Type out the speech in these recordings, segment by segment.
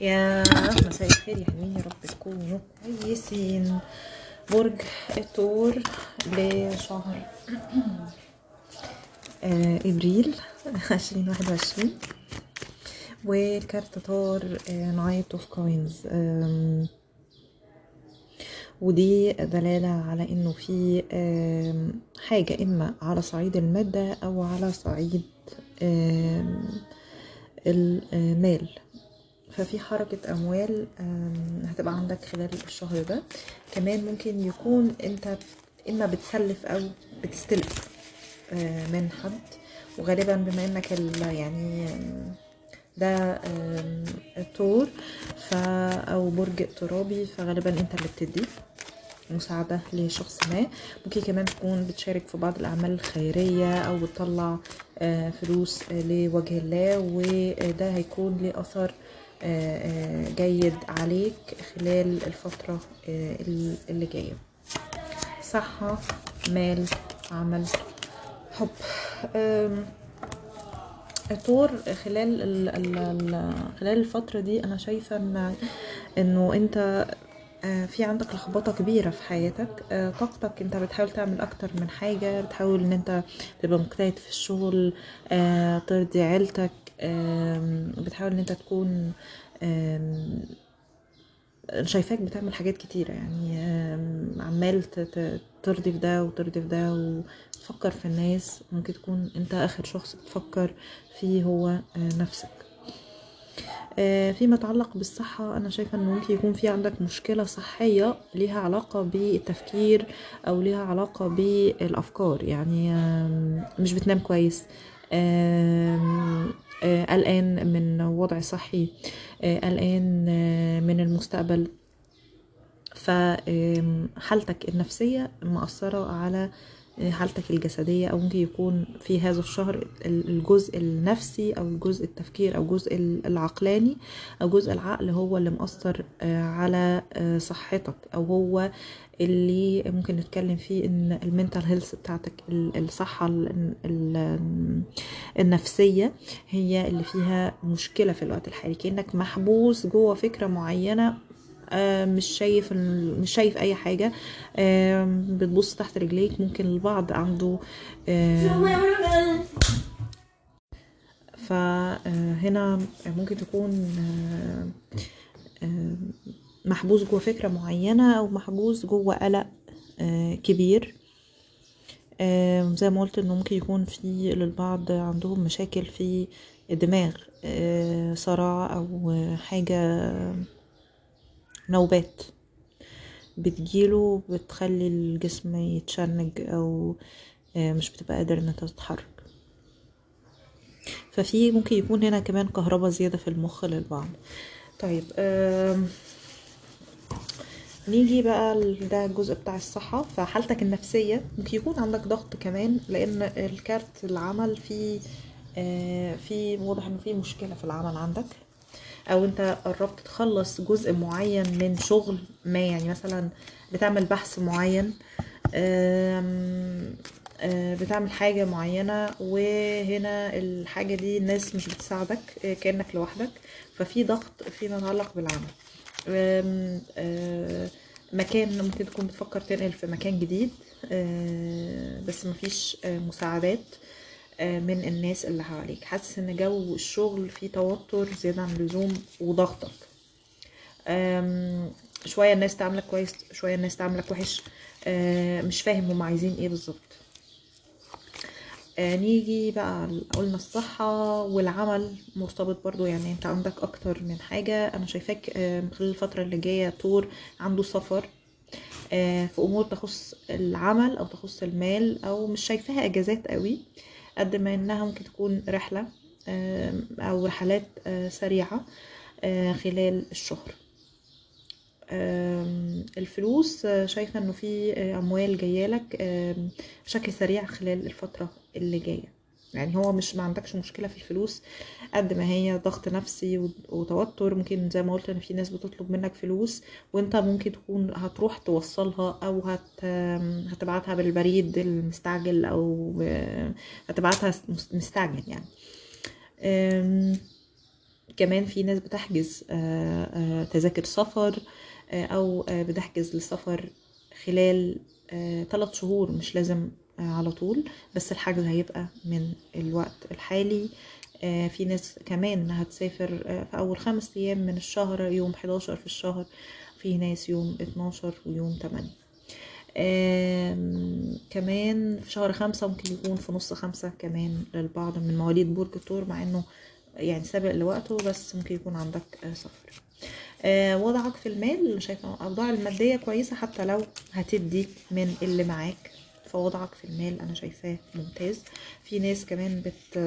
يا مساء الخير يا حلوين يا رب تكونوا كويسين. برج الثور لشهر آه، إبريل عشرين واحد وعشرين. والكارت طار Knight of Coins ودي دلالة على إنه في حاجة إما على صعيد المادة أو على صعيد المال. ففي حركة أموال هتبقى عندك خلال الشهر ده. كمان ممكن يكون أنت إما بتسلف أو بتستلف من حد. وغالبا بما ال- يعني ده طور ف أو برج ترابي فغالبا أنت اللي بتدي مساعدة لشخص ما. ممكن كمان تكون بتشارك في بعض الأعمال الخيرية أو بتطلع آه، فلوس لوجه الله وده هيكون له أثر جيد عليك خلال الفترة آه، اللي جاية. صحة مال عمل حب. الطور خلال ال ال ال خلال الفترة دي أنا شايفة إن إنه أنت آه، في عندك لخبطة كبيرة في حياتك. آه، طاقتك أنت بتحاول تعمل أكتر من حاجة بتحاول إن أنت تبقى مجتهد في الشغل آه، ترضي عيلتك بتحاول إن أنت تكون شايفاك بتعمل حاجات كتيرة يعني عمال ترضي في ده وترضي في ده وتفكر في الناس. ممكن تكون أنت آخر شخص بتفكر فيه هو آه، نفسك. آه، فيما يتعلق بالصحة أنا شايفة إن ممكن يكون في عندك مشكلة صحية ليها علاقة بالتفكير أو ليها علاقة بالأفكار يعني مش بتنام كويس. قلقان من وضع صحي آه، قلقان آه، من المستقبل. فحالتك النفسية مأثرة على حالتك الجسدية أو ممكن يكون في هذا الشهر الجزء النفسي أو الجزء التفكير أو الجزء العقلاني أو جزء العقل هو اللي مأثر آه، على آه، صحتك أو هو اللي ممكن نتكلم فيه إن المنتال هيلث بتاعتك ال- الصحة ال- ال- النفسية هي اللي فيها مشكلة في الوقت الحالي كأنك محبوس جوه فكرة معينة مش شايف مش شايف أي حاجة. بتبص تحت رجليك ممكن البعض عنده فهنا ممكن تكون آه، آه، محبوس جوه فكرة معينة أو محبوس جوه قلق آه، كبير. آه، زي ما قلت إنه ممكن يكون في للبعض عندهم مشاكل في الدماغ آه، صرع أو حاجة نوبات. بتجيله بتخلي الجسم يتشنج أو آه، مش بتبقى قادر إن تتحرك. ففي ممكن يكون هنا كمان كهرباء زيادة في المخ للبعض. طيب نيجي بقى ده الجزء بتاع الصحة. فحالتك النفسية ممكن يكون عندك ضغط كمان لأن الكارت العمل فيه آه، في واضح إنه في مشكلة في العمل عندك. أو أنت قربت تخلص جزء معين من شغل ما يعني مثلا بتعمل بحث معين آه، بتعمل حاجة معينة وهنا الحاجة دي الناس مش بتساعدك آه، كأنك لوحدك ففي ضغط فيما يتعلق بالعمل. آه، مكان ممكن تكون بتفكر تنقل في مكان جديد بس مفيش مساعدات. من الناس اللي حواليك. حاسس إن جو الشغل فيه توتر زيادة عن اللزوم وضغطك. شوية الناس تعاملك كويس شوية الناس تعاملك وحش. آه، مش فاهم هم عايزين إيه بالظبط. آه، نيجي بقى قلنا الصحة والعمل مرتبط برضو. يعني أنت عندك أكتر من حاجة. أنا شايفاك آه، خلال الفترة اللي جاية طور عنده سفر آه، في أمور تخص العمل أو تخص المال أو مش شايفاها إجازات قوي. قد ما إنها ممكن تكون رحلة آم، أو رحلات آه، سريعة آه، خلال الشهر. الفلوس آه، شايفة إنه في أموال جايالك بشكل سريع خلال الفترة اللي جاية. يعني هو مش ما عندكش مشكلة في الفلوس قد ما هي ضغط نفسي وتوتر. ممكن زي ما قلت إن في ناس بتطلب منك فلوس وأنت ممكن تكون هتروح توصلها أو هت هتبعتها بالبريد المستعجل أو هتبعتها مس- مستعجل يعني. كمان في ناس بتحجز آه، آه، تذاكر سفر آه، أو بتحجز للسفر خلال ثلاث شهور. مش لازم على طول بس الحجز هيبقى من الوقت الحالي. آه، في ناس كمان هتسافر آه، في أول خمس أيام من الشهر يوم 11 في الشهر في ناس يوم 12 ويوم 8 آم، كمان في شهر خمسة ممكن يكون في نص خمسة كمان للبعض من مواليد برج الثور مع إنه يعني سابق لوقته بس ممكن يكون عندك آه، سفر. آه، وضعك في المال شايفة الأوضاع المادية كويسة حتى لو هتدي من اللي معاك. فوضعك في المال أنا شايفاه ممتاز. في ناس كمان بت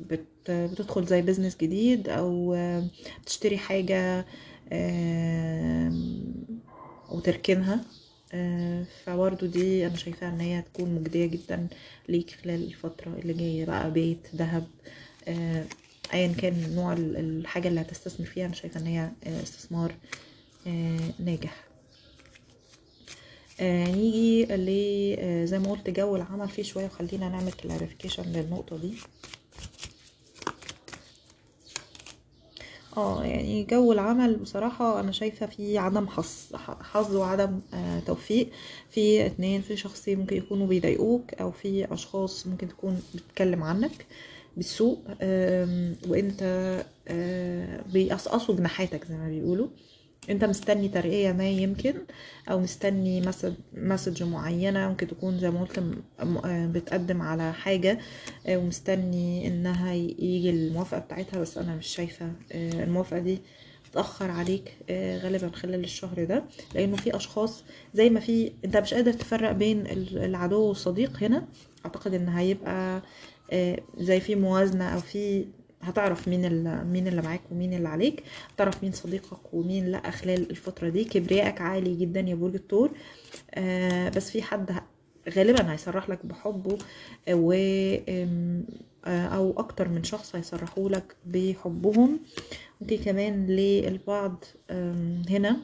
بت بتدخل زي بزنس جديد آه، بتشتري حاجة آم، وتركنها. آه، فبرضو دي أنا شايفاها إن هي تكون مجدية جدا ليك خلال الفترة اللي جاية بقى بيت ذهب آه، ايا كان نوع ال- الحاجة اللي هتستثمر فيها أنا شايفة إن هي آه، استثمار ناجح. آه، نيجي ل آه، زي ما قلت جو العمل فيه شوية وخلينا نعمل clarification للنقطة دي. آه يعني جو العمل بصراحة أنا شايفة في عدم حظ حظ وعدم آه توفيق. في اتنين في شخصين ممكن يكونوا بيضايقوك أو في أشخاص ممكن تكون بتتكلم عنك بالسوء آم، وإنت آه، بيقصقصوا جناحاتك زي ما بيقولوا. انت مستني ترقية ما يمكن؟ أو مستني مسج معينة ممكن تكون زي ما قلت آه، بتقدم على حاجة آه، ومستني انها يجي الموافقة بتاعتها بس أنا مش شايفة آه، الموافقة دي تأخر عليك غالبا خلال الشهر ده لأنه في أشخاص زي ما في انت مش قادر تفرق بين ال- العدو والصديق هنا أعتقد إن هيبقى زي في موازنة أو في هتعرف مين مين اللي معاك ومين اللي عليك هتعرف مين صديقك ومين لأ خلال الفترة دي. كبريائك عالي جدا يا برج الثور آه، بس في حد غالبا هيصرح لك بحبه و آه، أو أكتر من شخص هيصرحوا لك بحبهم. ممكن كمان للبعض هنا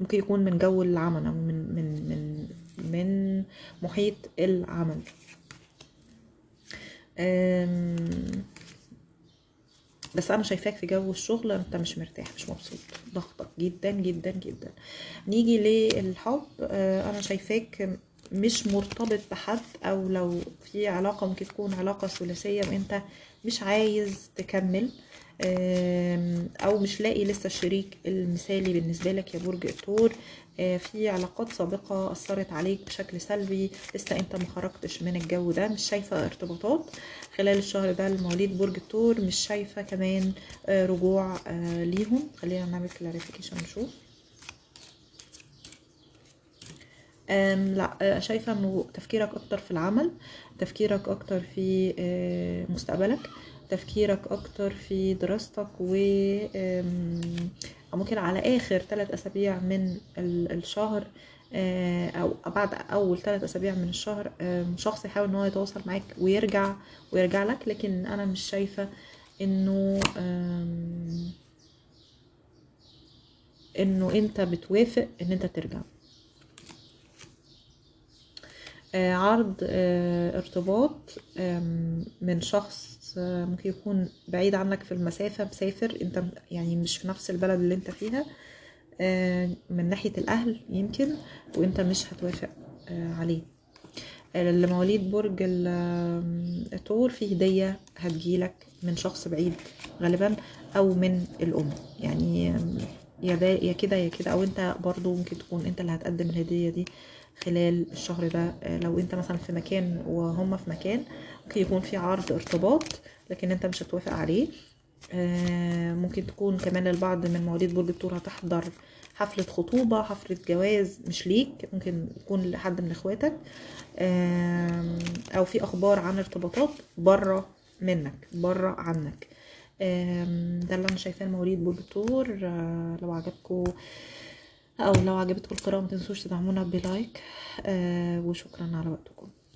ممكن يكون من جو العمل أو من من من من محيط العمل. بس أنا شايفاك في جو الشغل أنت مش مرتاح مش مبسوط. ضغطك جدا جدا جدا. نيجي للحب آه، أنا شايفاك مش مرتبط بحد أو لو في علاقة ممكن تكون علاقة ثلاثية وأنت مش عايز تكمل. أو مش لاقي لسه الشريك المثالي بالنسبة لك يا برج الثور آه، في علاقات سابقة أثرت عليك بشكل سلبي. لسه أنت ما من الجو ده مش شايفة ارتباطات. خلال الشهر ده لمواليد برج الثور مش شايفة كمان آه، رجوع آه، ليهم. خلينا نعمل كلاريفيكيشن نشوف. أم لا شايفة إنه تفكيرك أكتر في العمل تفكيرك أكتر في مستقبلك. تفكيرك أكتر في دراستك و ممكن على آخر ثلاث أسابيع من ال- الشهر آه، أو بعد أول ثلاث أسابيع من الشهر شخص يحاول إن هو يتواصل معاك ويرجع ويرجع لك لكن أنا مش شايفة إنه إنه أنت بتوافق إن أنت ترجع. آه، عرض آه، ارتباط من شخص آه، ممكن يكون بعيد عنك في المسافة مسافر انت يعني مش في نفس البلد اللي انت فيها آه، من ناحية الأهل يمكن وانت مش هتوافق آه، عليه. آه، لمواليد برج الثور في هدية هتجيلك من شخص بعيد غالبا أو من الأم. يعني يا يا كده يا كده أو انت برضو ممكن تكون انت اللي هتقدم الهدية دي خلال الشهر ده آه، لو انت مثلا في مكان وهم في مكان ممكن يكون في عرض ارتباط لكن انت مش هتوافق عليه. آه، ممكن تكون كمان البعض من مواليد برج الثور هتحضر حفلة خطوبة حفلة جواز مش ليك ممكن يكون لحد من اخواتك. آم، أو في أخبار عن ارتباطات بره منك بره عنك. ده اللي أنا شايفاه مواليد برج الثور آه، لو عجبكم أو لو عجبتكم القراءة ما تنسوش تدعمونا بلايك آه، وشكرا على وقتكم.